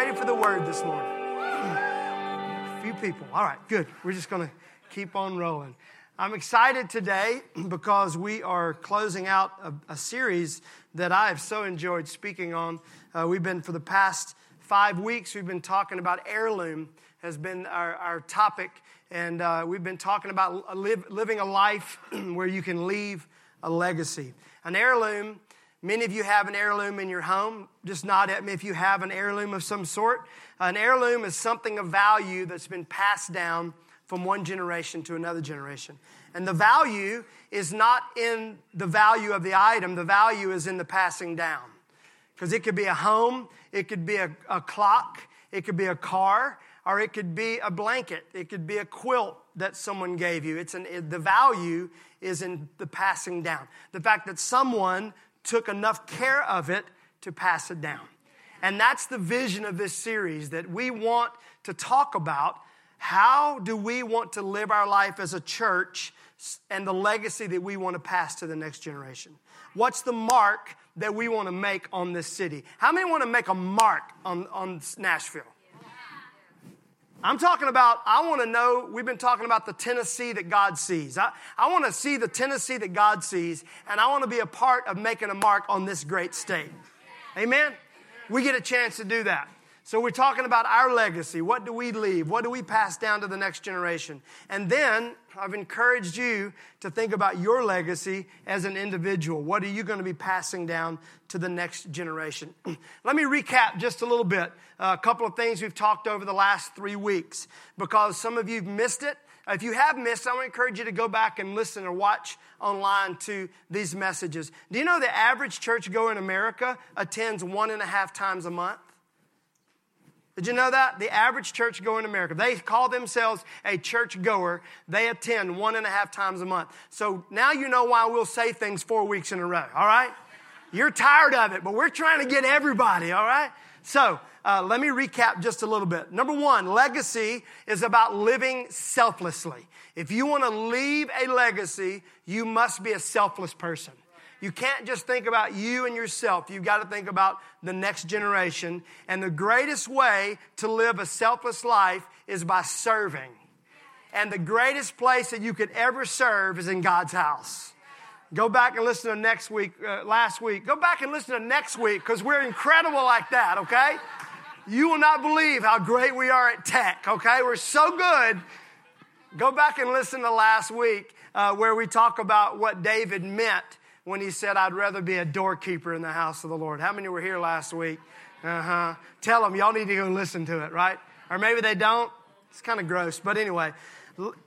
ready for the word this morning? A few people. All right, good. We're just going to keep on rolling. I'm excited today because we are closing out a, a series that I have so enjoyed speaking on. Uh, we've been, for the past five weeks, we've been talking about heirloom, has been our, our topic. And uh, we've been talking about live, living a life where you can leave a legacy. An heirloom Many of you have an heirloom in your home. Just nod at me if you have an heirloom of some sort. An heirloom is something of value that's been passed down from one generation to another generation. And the value is not in the value of the item, the value is in the passing down. Because it could be a home, it could be a, a clock, it could be a car, or it could be a blanket, it could be a quilt that someone gave you. It's an, it, the value is in the passing down. The fact that someone took enough care of it to pass it down. And that's the vision of this series that we want to talk about. How do we want to live our life as a church and the legacy that we want to pass to the next generation? What's the mark that we want to make on this city? How many want to make a mark on, on Nashville? I'm talking about, I want to know, we've been talking about the Tennessee that God sees. I, I want to see the Tennessee that God sees, and I want to be a part of making a mark on this great state. Amen? We get a chance to do that. So we're talking about our legacy. What do we leave? What do we pass down to the next generation? And then I've encouraged you to think about your legacy as an individual. What are you going to be passing down to the next generation? Let me recap just a little bit. Uh, a couple of things we've talked over the last three weeks because some of you have missed it. If you have missed, I want to encourage you to go back and listen or watch online to these messages. Do you know the average churchgoer in America attends one and a half times a month? Did you know that? The average church goer in America, they call themselves a church goer. They attend one and a half times a month. So now you know why we'll say things four weeks in a row, all right? You're tired of it, but we're trying to get everybody, all right? So uh, let me recap just a little bit. Number one, legacy is about living selflessly. If you want to leave a legacy, you must be a selfless person. You can't just think about you and yourself. You've got to think about the next generation. And the greatest way to live a selfless life is by serving. And the greatest place that you could ever serve is in God's house. Go back and listen to next week, uh, last week. Go back and listen to next week because we're incredible like that, okay? You will not believe how great we are at tech, okay? We're so good. Go back and listen to last week uh, where we talk about what David meant when he said, I'd rather be a doorkeeper in the house of the Lord. How many were here last week? Uh huh. Tell them y'all need to go listen to it, right? Or maybe they don't. It's kind of gross. But anyway,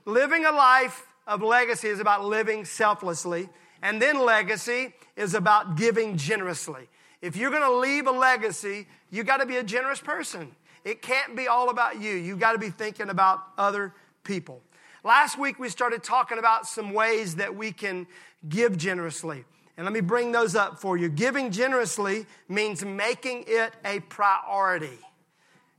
living a life of legacy is about living selflessly. And then legacy is about giving generously. If you're going to leave a legacy, you got to be a generous person. It can't be all about you. You got to be thinking about other people. Last week we started talking about some ways that we can give generously. And let me bring those up for you. Giving generously means making it a priority.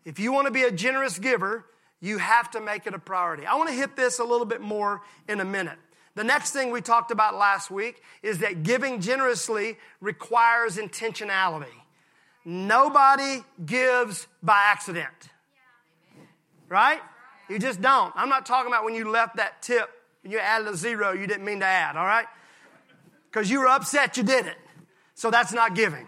If you want to be a generous giver, you have to make it a priority. I want to hit this a little bit more in a minute. The next thing we talked about last week is that giving generously requires intentionality. Nobody gives by accident. Right? You just don't. I'm not talking about when you left that tip and you added a zero you didn't mean to add, all right? Because you were upset you did it. So that's not giving.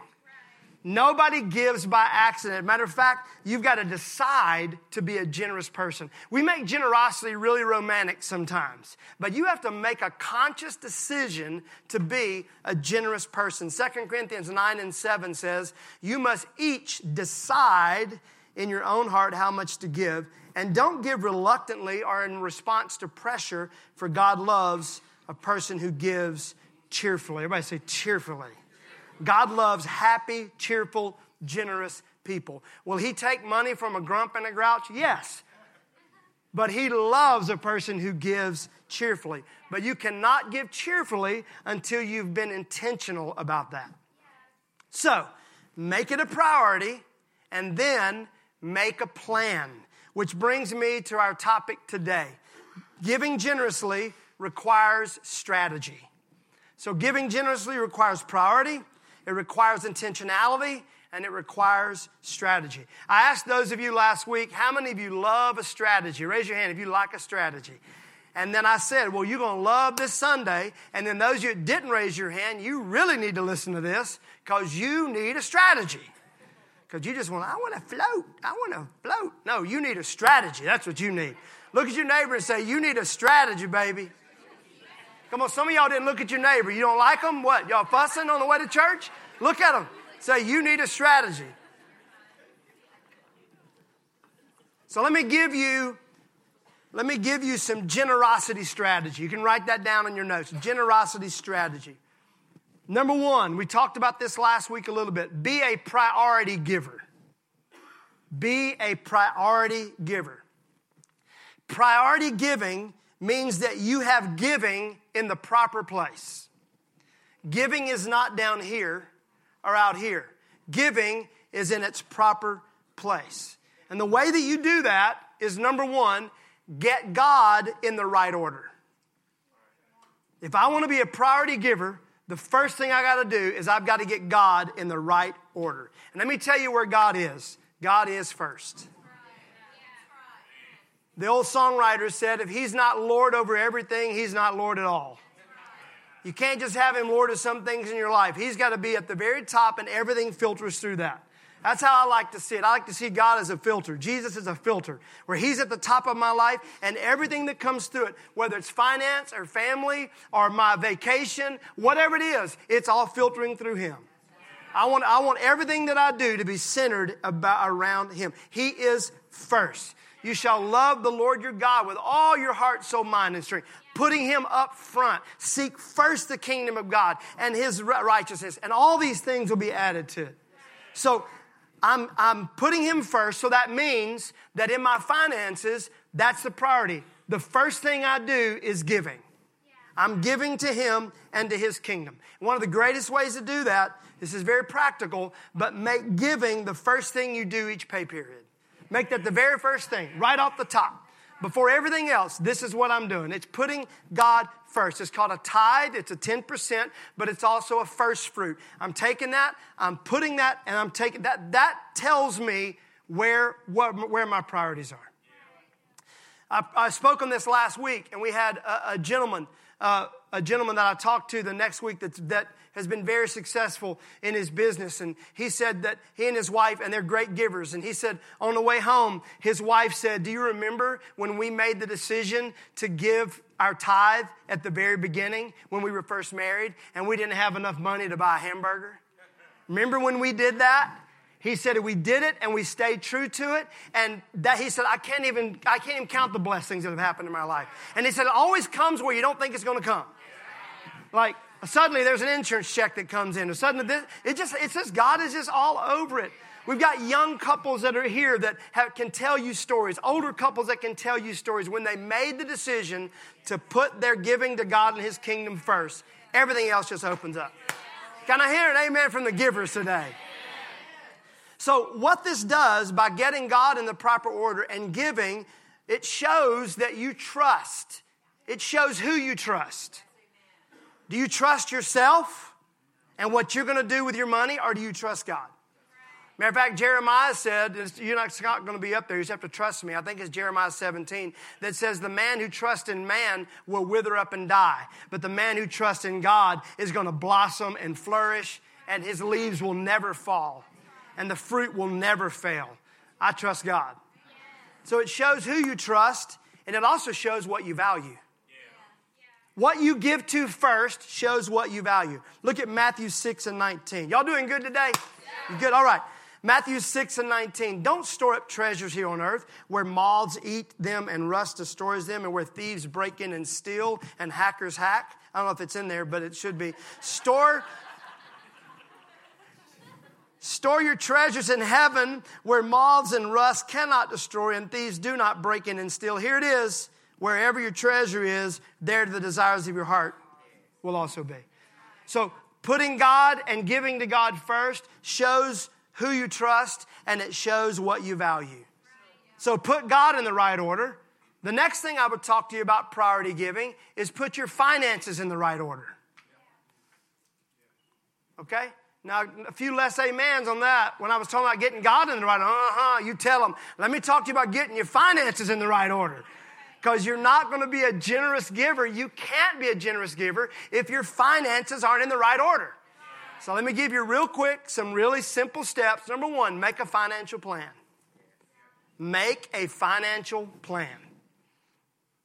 Nobody gives by accident. Matter of fact, you've got to decide to be a generous person. We make generosity really romantic sometimes, but you have to make a conscious decision to be a generous person. 2 Corinthians 9 and 7 says, You must each decide in your own heart how much to give, and don't give reluctantly or in response to pressure, for God loves a person who gives cheerfully. Everybody say cheerfully. God loves happy, cheerful, generous people. Will He take money from a grump and a grouch? Yes. But He loves a person who gives cheerfully. But you cannot give cheerfully until you've been intentional about that. So, make it a priority and then make a plan. Which brings me to our topic today. Giving generously requires strategy. So, giving generously requires priority, it requires intentionality, and it requires strategy. I asked those of you last week, how many of you love a strategy? Raise your hand if you like a strategy. And then I said, Well, you're going to love this Sunday. And then those of you that didn't raise your hand, you really need to listen to this because you need a strategy. Because you just want, I want to float. I want to float. No, you need a strategy. That's what you need. Look at your neighbor and say, You need a strategy, baby. Come on, some of y'all didn't look at your neighbor. You don't like them? What? Y'all fussing on the way to church? Look at them. Say, You need a strategy. So let me give you let me give you some generosity strategy. You can write that down in your notes. Generosity strategy. Number one, we talked about this last week a little bit. Be a priority giver. Be a priority giver. Priority giving means that you have giving in the proper place. Giving is not down here or out here. Giving is in its proper place. And the way that you do that is number one, get God in the right order. If I want to be a priority giver, the first thing I got to do is I've got to get God in the right order. And let me tell you where God is God is first. The old songwriter said, if he's not Lord over everything, he's not Lord at all. You can't just have him Lord of some things in your life. He's got to be at the very top, and everything filters through that. That's how I like to see it. I like to see God as a filter. Jesus is a filter where He's at the top of my life and everything that comes through it, whether it's finance or family or my vacation, whatever it is, it's all filtering through Him. I want, I want everything that I do to be centered about, around Him. He is first. You shall love the Lord your God with all your heart, soul, mind, and strength. Putting Him up front. Seek first the kingdom of God and His righteousness, and all these things will be added to it. So I'm, I'm putting him first, so that means that in my finances, that's the priority. The first thing I do is giving. I'm giving to him and to his kingdom. One of the greatest ways to do that, this is very practical, but make giving the first thing you do each pay period. Make that the very first thing, right off the top. Before everything else, this is what I'm doing. It's putting God first. It's called a tithe. It's a 10%, but it's also a first fruit. I'm taking that, I'm putting that, and I'm taking that. That tells me where, what, where my priorities are. I, I, spoke on this last week, and we had a, a gentleman, uh, a gentleman that I talked to the next week that, that has been very successful in his business. And he said that he and his wife, and they're great givers. And he said on the way home, his wife said, Do you remember when we made the decision to give our tithe at the very beginning when we were first married and we didn't have enough money to buy a hamburger? Remember when we did that? He said we did it and we stayed true to it. And that he said, I can't even, I can't even count the blessings that have happened in my life. And he said, it always comes where you don't think it's going to come. Like, Suddenly there's an insurance check that comes in. Suddenly this, it just, it says God is just all over it. We've got young couples that are here that have, can tell you stories, older couples that can tell you stories. When they made the decision to put their giving to God and His kingdom first, everything else just opens up. Can I hear an amen from the givers today? So, what this does by getting God in the proper order and giving, it shows that you trust. It shows who you trust. Do you trust yourself and what you're going to do with your money, or do you trust God? Matter of fact, Jeremiah said, you're not going to be up there, you just have to trust me. I think it's Jeremiah 17 that says, The man who trusts in man will wither up and die, but the man who trusts in God is going to blossom and flourish, and his leaves will never fall, and the fruit will never fail. I trust God. So it shows who you trust, and it also shows what you value. What you give to first shows what you value. Look at Matthew 6 and 19. Y'all doing good today? You good? All right. Matthew 6 and 19. Don't store up treasures here on earth where moths eat them and rust destroys them and where thieves break in and steal and hackers hack. I don't know if it's in there, but it should be. Store Store your treasures in heaven where moths and rust cannot destroy and thieves do not break in and steal. Here it is. Wherever your treasure is, there the desires of your heart will also be. So, putting God and giving to God first shows who you trust and it shows what you value. So, put God in the right order. The next thing I would talk to you about priority giving is put your finances in the right order. Okay? Now, a few less amens on that when I was talking about getting God in the right order. Uh huh. You tell them, let me talk to you about getting your finances in the right order. Because you're not going to be a generous giver. You can't be a generous giver if your finances aren't in the right order. So let me give you real quick some really simple steps. Number one, make a financial plan. Make a financial plan.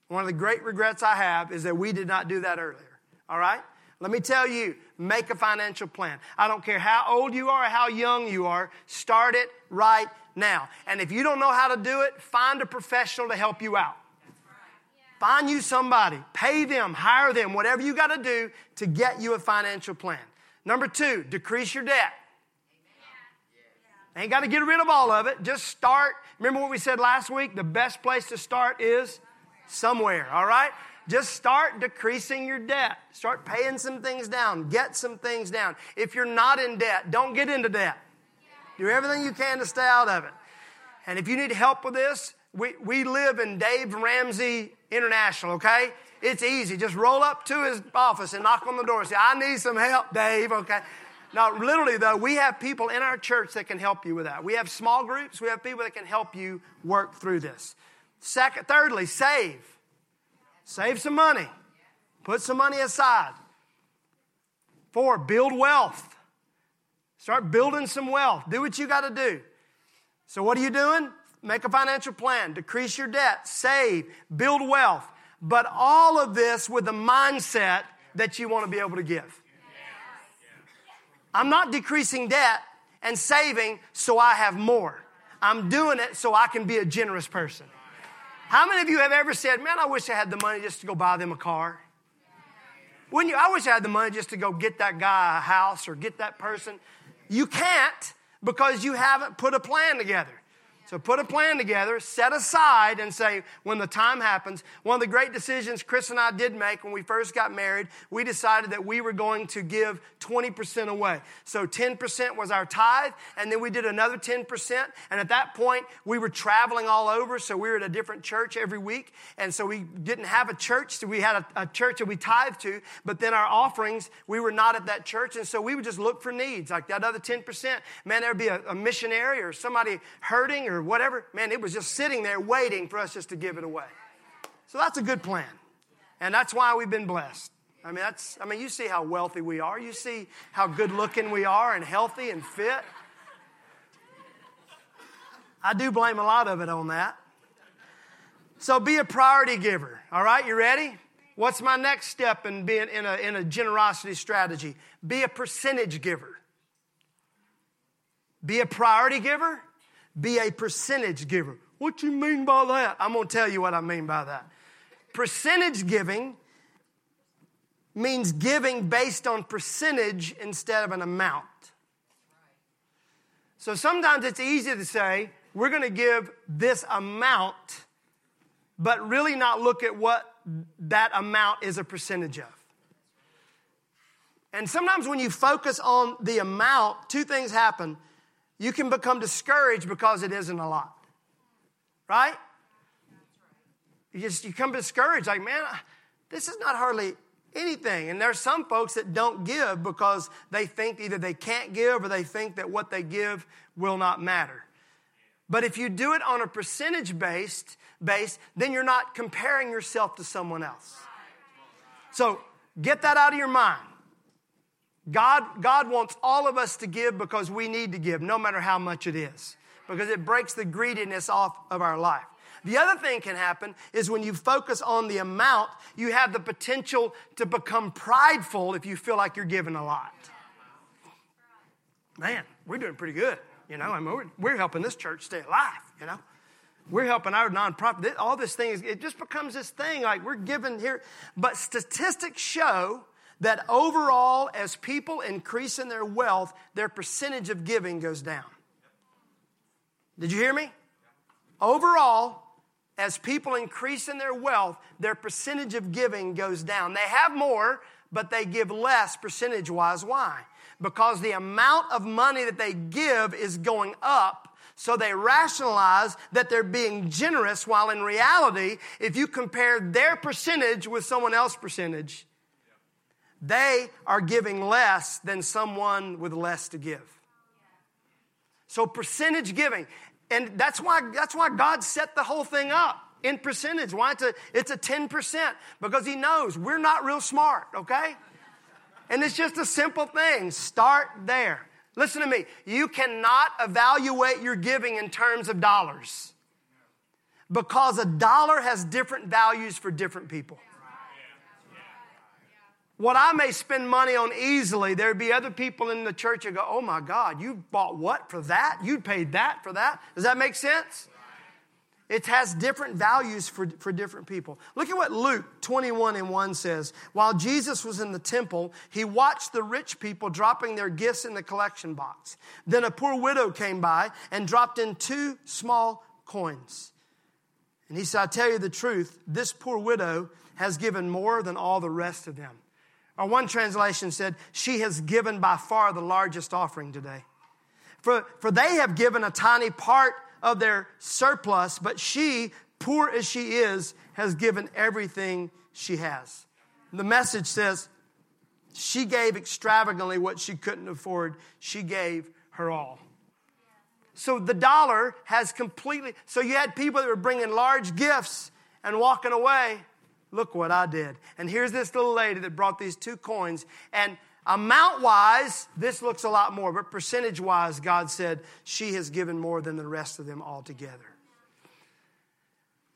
One of the great regrets I have is that we did not do that earlier. All right? Let me tell you, make a financial plan. I don't care how old you are or how young you are, start it right now. And if you don't know how to do it, find a professional to help you out. Find you somebody, pay them, hire them, whatever you got to do to get you a financial plan. Number two, decrease your debt. Ain't got to get rid of all of it. Just start. Remember what we said last week? The best place to start is somewhere, all right? Just start decreasing your debt. Start paying some things down. Get some things down. If you're not in debt, don't get into debt. Do everything you can to stay out of it. And if you need help with this, we, we live in Dave Ramsey International, okay? It's easy. Just roll up to his office and knock on the door and say, I need some help, Dave, okay? Now, literally, though, we have people in our church that can help you with that. We have small groups, we have people that can help you work through this. Second, thirdly, save. Save some money. Put some money aside. Four, build wealth. Start building some wealth. Do what you got to do. So, what are you doing? Make a financial plan, decrease your debt, save, build wealth. But all of this with the mindset that you want to be able to give. I'm not decreasing debt and saving so I have more. I'm doing it so I can be a generous person. How many of you have ever said, Man, I wish I had the money just to go buy them a car? Wouldn't you, I wish I had the money just to go get that guy a house or get that person. You can't because you haven't put a plan together. So put a plan together, set aside, and say, when the time happens, one of the great decisions Chris and I did make when we first got married, we decided that we were going to give 20% away. So 10% was our tithe, and then we did another 10%. And at that point, we were traveling all over, so we were at a different church every week. And so we didn't have a church, so we had a, a church that we tithed to, but then our offerings, we were not at that church. And so we would just look for needs, like that other 10%. Man, there'd be a, a missionary or somebody hurting whatever, man, it was just sitting there waiting for us just to give it away. So that's a good plan. And that's why we've been blessed. I mean, that's, I mean, you see how wealthy we are. You see how good looking we are and healthy and fit. I do blame a lot of it on that. So be a priority giver. All right, you ready? What's my next step in being in a, in a generosity strategy? Be a percentage giver. Be a priority giver be a percentage giver. What you mean by that? I'm going to tell you what I mean by that. Percentage giving means giving based on percentage instead of an amount. So sometimes it's easy to say, we're going to give this amount, but really not look at what that amount is a percentage of. And sometimes when you focus on the amount, two things happen you can become discouraged because it isn't a lot. Right? You just you come discouraged, like, man, this is not hardly anything. And there's some folks that don't give because they think either they can't give or they think that what they give will not matter. But if you do it on a percentage based base, then you're not comparing yourself to someone else. So get that out of your mind. God, God wants all of us to give because we need to give, no matter how much it is, because it breaks the greediness off of our life. The other thing can happen is when you focus on the amount, you have the potential to become prideful if you feel like you're giving a lot. Man, we're doing pretty good. You know, I mean, we're, we're helping this church stay alive, you know. We're helping our nonprofit. All this thing, is, it just becomes this thing like we're giving here. But statistics show that overall, as people increase in their wealth, their percentage of giving goes down. Did you hear me? Overall, as people increase in their wealth, their percentage of giving goes down. They have more, but they give less percentage wise. Why? Because the amount of money that they give is going up. So they rationalize that they're being generous, while in reality, if you compare their percentage with someone else's percentage, they are giving less than someone with less to give. So percentage giving. And that's why, that's why God set the whole thing up in percentage. Why it's a, it's a 10%? Because He knows we're not real smart, okay? And it's just a simple thing. Start there. Listen to me. You cannot evaluate your giving in terms of dollars because a dollar has different values for different people. What I may spend money on easily, there'd be other people in the church who go, Oh my God, you bought what for that? You paid that for that? Does that make sense? It has different values for, for different people. Look at what Luke 21 and 1 says. While Jesus was in the temple, he watched the rich people dropping their gifts in the collection box. Then a poor widow came by and dropped in two small coins. And he said, I tell you the truth, this poor widow has given more than all the rest of them. Or one translation said, She has given by far the largest offering today. For, for they have given a tiny part of their surplus, but she, poor as she is, has given everything she has. The message says, She gave extravagantly what she couldn't afford. She gave her all. So the dollar has completely, so you had people that were bringing large gifts and walking away Look what I did. And here's this little lady that brought these two coins. And amount wise, this looks a lot more, but percentage wise, God said she has given more than the rest of them altogether.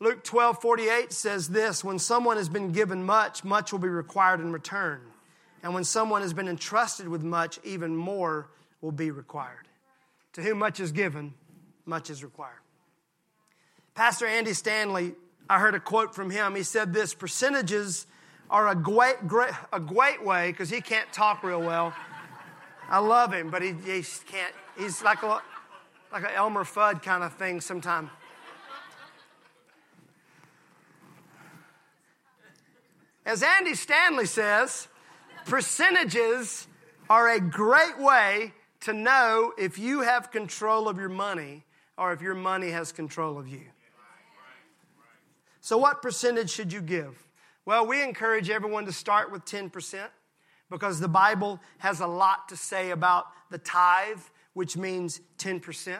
Luke 12 48 says this When someone has been given much, much will be required in return. And when someone has been entrusted with much, even more will be required. To whom much is given, much is required. Pastor Andy Stanley I heard a quote from him. He said this percentages are a great, great, a great way, because he can't talk real well. I love him, but he, he can't. He's like a, like an Elmer Fudd kind of thing sometimes. As Andy Stanley says, percentages are a great way to know if you have control of your money or if your money has control of you. So, what percentage should you give? Well, we encourage everyone to start with 10% because the Bible has a lot to say about the tithe, which means 10%.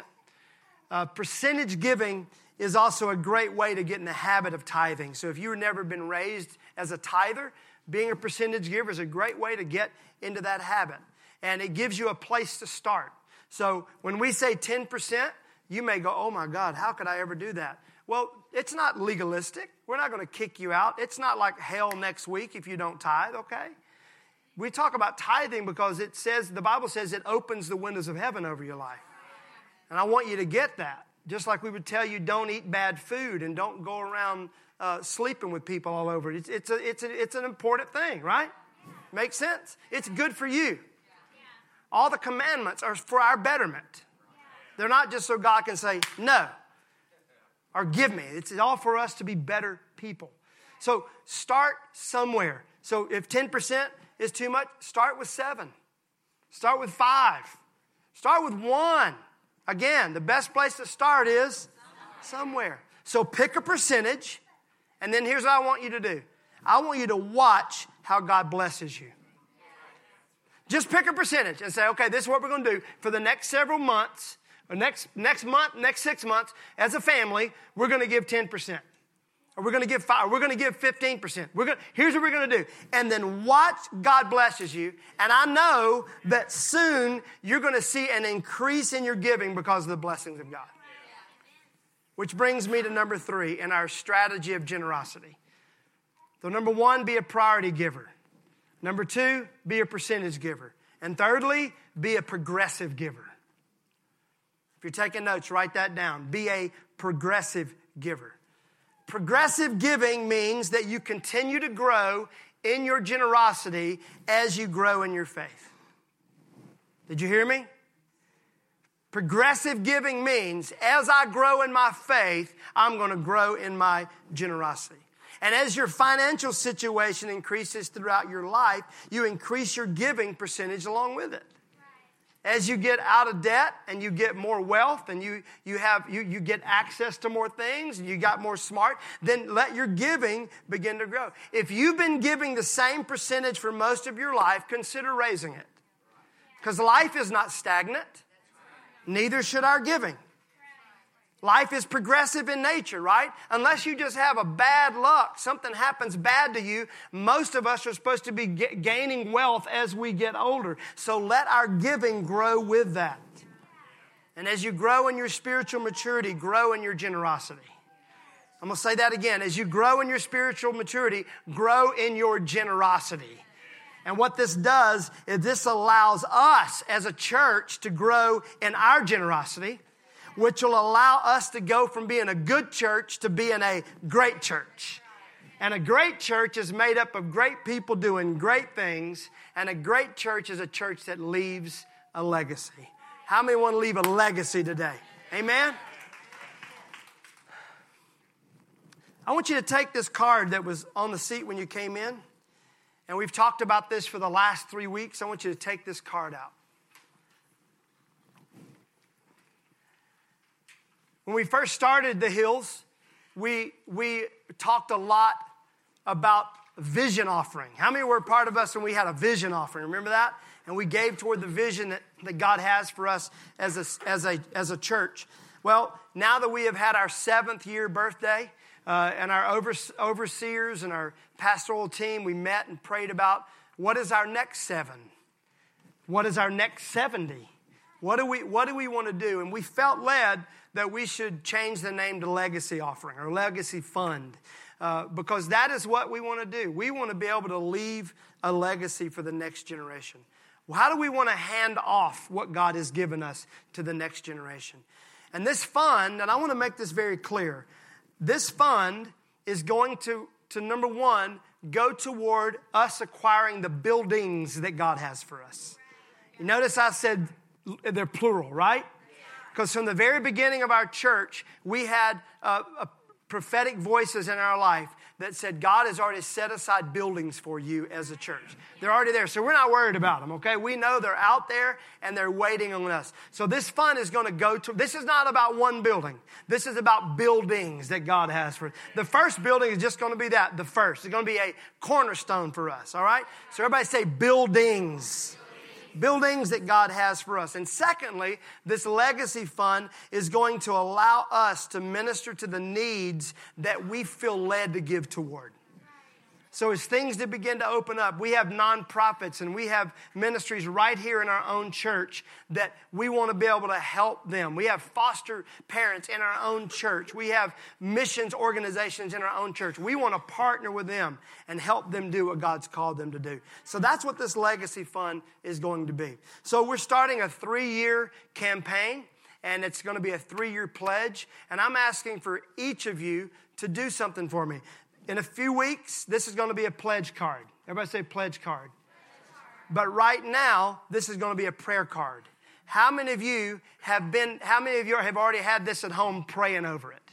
Uh, percentage giving is also a great way to get in the habit of tithing. So, if you've never been raised as a tither, being a percentage giver is a great way to get into that habit. And it gives you a place to start. So, when we say 10%, you may go, oh my God, how could I ever do that? Well, it's not legalistic. We're not going to kick you out. It's not like hell next week if you don't tithe, okay? We talk about tithing because it says, the Bible says it opens the windows of heaven over your life. And I want you to get that. Just like we would tell you, don't eat bad food and don't go around uh, sleeping with people all over. It's, it's, a, it's, a, it's an important thing, right? Makes sense? It's good for you. All the commandments are for our betterment. They're not just so God can say, no, or give me. It's all for us to be better people. So start somewhere. So if 10% is too much, start with seven. Start with five. Start with one. Again, the best place to start is somewhere. So pick a percentage, and then here's what I want you to do I want you to watch how God blesses you. Just pick a percentage and say, okay, this is what we're going to do for the next several months next, next month, next six months, as a family, we're going to give 10%. Or we're going to give five, or we're going to give 15%. We're going, here's what we're going to do. And then watch God blesses you. And I know that soon you're going to see an increase in your giving because of the blessings of God. Which brings me to number three in our strategy of generosity. So, number one, be a priority giver. Number two, be a percentage giver. And thirdly, be a progressive giver you're taking notes, write that down. Be a progressive giver. Progressive giving means that you continue to grow in your generosity as you grow in your faith. Did you hear me? Progressive giving means as I grow in my faith, I'm going to grow in my generosity. And as your financial situation increases throughout your life, you increase your giving percentage along with it. As you get out of debt and you get more wealth and you, you, have, you, you get access to more things and you got more smart, then let your giving begin to grow. If you've been giving the same percentage for most of your life, consider raising it. Because life is not stagnant, neither should our giving. Life is progressive in nature, right? Unless you just have a bad luck, something happens bad to you, most of us are supposed to be gaining wealth as we get older. So let our giving grow with that. And as you grow in your spiritual maturity, grow in your generosity. I'm going to say that again. As you grow in your spiritual maturity, grow in your generosity. And what this does is this allows us as a church to grow in our generosity which will allow us to go from being a good church to being a great church. And a great church is made up of great people doing great things, and a great church is a church that leaves a legacy. How many want to leave a legacy today? Amen? I want you to take this card that was on the seat when you came in, and we've talked about this for the last three weeks. I want you to take this card out. When we first started the hills, we, we talked a lot about vision offering. How many were part of us when we had a vision offering? Remember that? And we gave toward the vision that, that God has for us as a, as, a, as a church. Well, now that we have had our seventh year birthday, uh, and our overseers and our pastoral team, we met and prayed about what is our next seven? What is our next 70? What do we, what do we want to do? And we felt led that we should change the name to Legacy Offering or Legacy Fund uh, because that is what we want to do. We want to be able to leave a legacy for the next generation. Well, how do we want to hand off what God has given us to the next generation? And this fund, and I want to make this very clear this fund is going to, to number one, go toward us acquiring the buildings that God has for us. You notice I said they're plural, right? Because from the very beginning of our church, we had uh, prophetic voices in our life that said, God has already set aside buildings for you as a church. They're already there. So we're not worried about them, okay? We know they're out there and they're waiting on us. So this fund is going to go to, this is not about one building. This is about buildings that God has for us. The first building is just going to be that, the first. It's going to be a cornerstone for us, all right? So everybody say buildings buildings that God has for us. And secondly, this legacy fund is going to allow us to minister to the needs that we feel led to give toward. So, as things begin to open up, we have nonprofits and we have ministries right here in our own church that we want to be able to help them. We have foster parents in our own church. We have missions organizations in our own church. We want to partner with them and help them do what God's called them to do. So, that's what this legacy fund is going to be. So, we're starting a three year campaign and it's going to be a three year pledge. And I'm asking for each of you to do something for me. In a few weeks, this is going to be a pledge card. Everybody say pledge card. But right now, this is going to be a prayer card. How many of you have been, how many of you have already had this at home praying over it?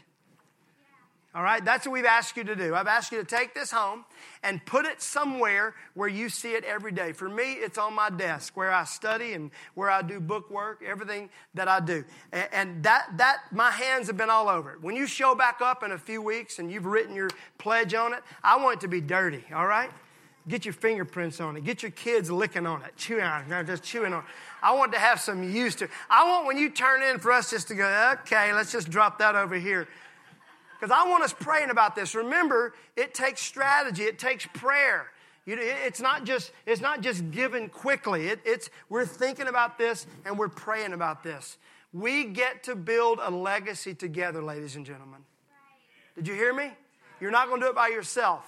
All right, that's what we've asked you to do. I've asked you to take this home and put it somewhere where you see it every day. For me, it's on my desk where I study and where I do book work, everything that I do. And that, that my hands have been all over it. When you show back up in a few weeks and you've written your pledge on it, I want it to be dirty, all right? Get your fingerprints on it. Get your kids licking on it, chewing on it, just chewing on it. I want to have some use to it. I want when you turn in for us just to go, okay, let's just drop that over here. Because I want us praying about this. Remember, it takes strategy, it takes prayer. You, it's not just it's not just given quickly. It, it's we're thinking about this and we're praying about this. We get to build a legacy together, ladies and gentlemen. Did you hear me? You're not going to do it by yourself.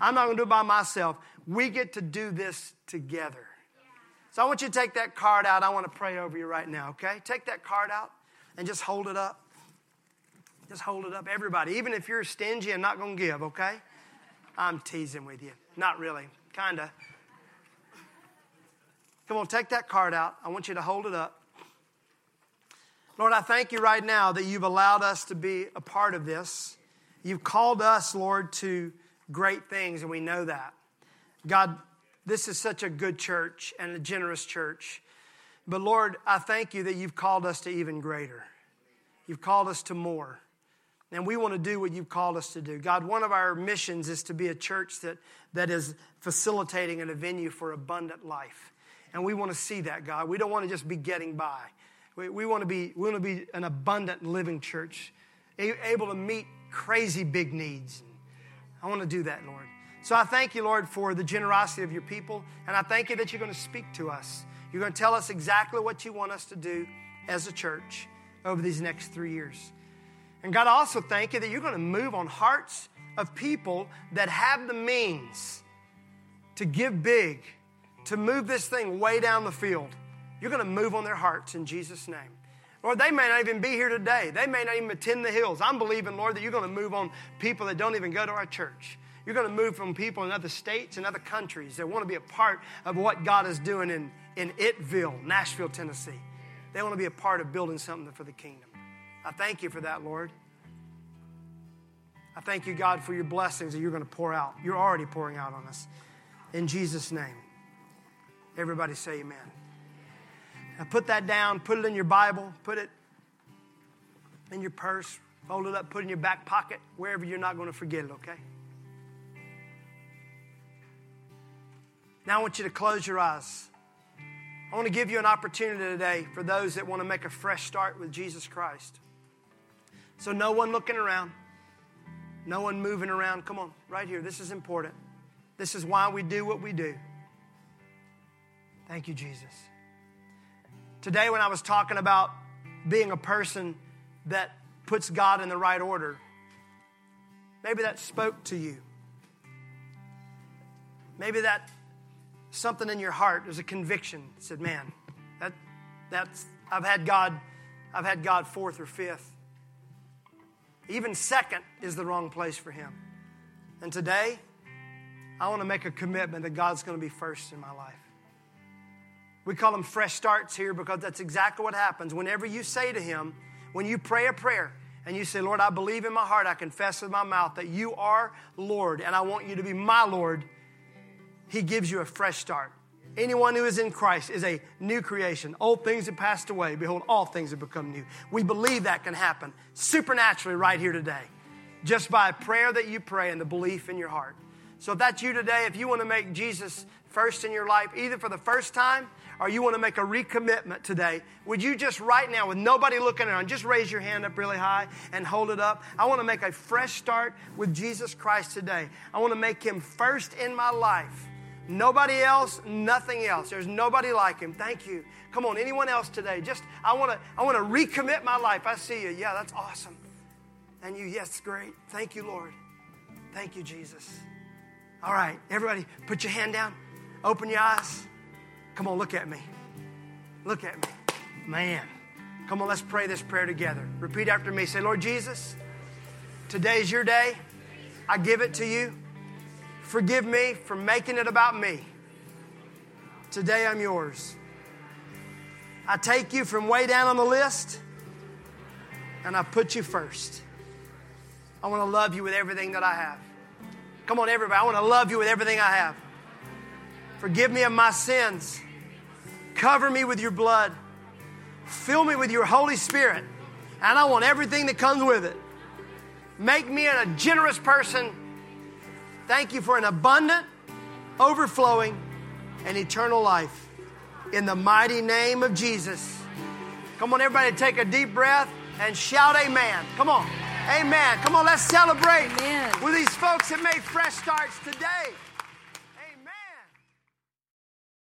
I'm not going to do it by myself. We get to do this together. So I want you to take that card out. I want to pray over you right now, okay? Take that card out and just hold it up. Just hold it up, everybody, even if you're stingy and not going to give, okay? I'm teasing with you. Not really, kind of. Come on, take that card out. I want you to hold it up. Lord, I thank you right now that you've allowed us to be a part of this. You've called us, Lord, to great things, and we know that. God, this is such a good church and a generous church. But Lord, I thank you that you've called us to even greater. You've called us to more. And we want to do what you've called us to do. God, one of our missions is to be a church that, that is facilitating and a venue for abundant life. And we want to see that, God. We don't want to just be getting by. We, we, want, to be, we want to be an abundant living church, able to meet crazy big needs. I want to do that, Lord. So I thank you, Lord, for the generosity of your people. And I thank you that you're going to speak to us. You're going to tell us exactly what you want us to do as a church over these next three years. And God, I also thank you that you're going to move on hearts of people that have the means to give big, to move this thing way down the field. You're going to move on their hearts in Jesus' name. Lord, they may not even be here today. They may not even attend the hills. I'm believing, Lord, that you're going to move on people that don't even go to our church. You're going to move from people in other states and other countries that want to be a part of what God is doing in, in Ittville, Nashville, Tennessee. They want to be a part of building something for the kingdom. I thank you for that, Lord. I thank you, God, for your blessings that you're going to pour out. You're already pouring out on us. In Jesus' name. Everybody say amen. Now put that down, put it in your Bible, put it in your purse, fold it up, put it in your back pocket, wherever you're not going to forget it, okay? Now I want you to close your eyes. I want to give you an opportunity today for those that want to make a fresh start with Jesus Christ. So, no one looking around, no one moving around. Come on, right here. This is important. This is why we do what we do. Thank you, Jesus. Today, when I was talking about being a person that puts God in the right order, maybe that spoke to you. Maybe that something in your heart, there's a conviction. Said, man, that that's I've had God, I've had God fourth or fifth. Even second is the wrong place for him. And today, I want to make a commitment that God's going to be first in my life. We call them fresh starts here because that's exactly what happens. Whenever you say to Him, when you pray a prayer and you say, Lord, I believe in my heart, I confess with my mouth that you are Lord and I want you to be my Lord, He gives you a fresh start. Anyone who is in Christ is a new creation. Old things have passed away. Behold, all things have become new. We believe that can happen supernaturally right here today, just by a prayer that you pray and the belief in your heart. So if that's you today, if you want to make Jesus first in your life, either for the first time or you want to make a recommitment today, would you just right now, with nobody looking around, just raise your hand up really high and hold it up? I want to make a fresh start with Jesus Christ today. I want to make him first in my life. Nobody else, nothing else. There's nobody like him. Thank you. Come on, anyone else today? Just I want to I want to recommit my life. I see you. Yeah, that's awesome. And you, yes, great. Thank you, Lord. Thank you, Jesus. All right, everybody, put your hand down. Open your eyes. Come on, look at me. Look at me. Man. Come on, let's pray this prayer together. Repeat after me. Say, Lord Jesus, today's your day. I give it to you. Forgive me for making it about me. Today I'm yours. I take you from way down on the list and I put you first. I want to love you with everything that I have. Come on, everybody. I want to love you with everything I have. Forgive me of my sins. Cover me with your blood. Fill me with your Holy Spirit. And I want everything that comes with it. Make me a generous person Thank you for an abundant, overflowing, and eternal life. In the mighty name of Jesus. Come on, everybody, take a deep breath and shout amen. Come on. Amen. Come on, let's celebrate amen. with these folks that made fresh starts today.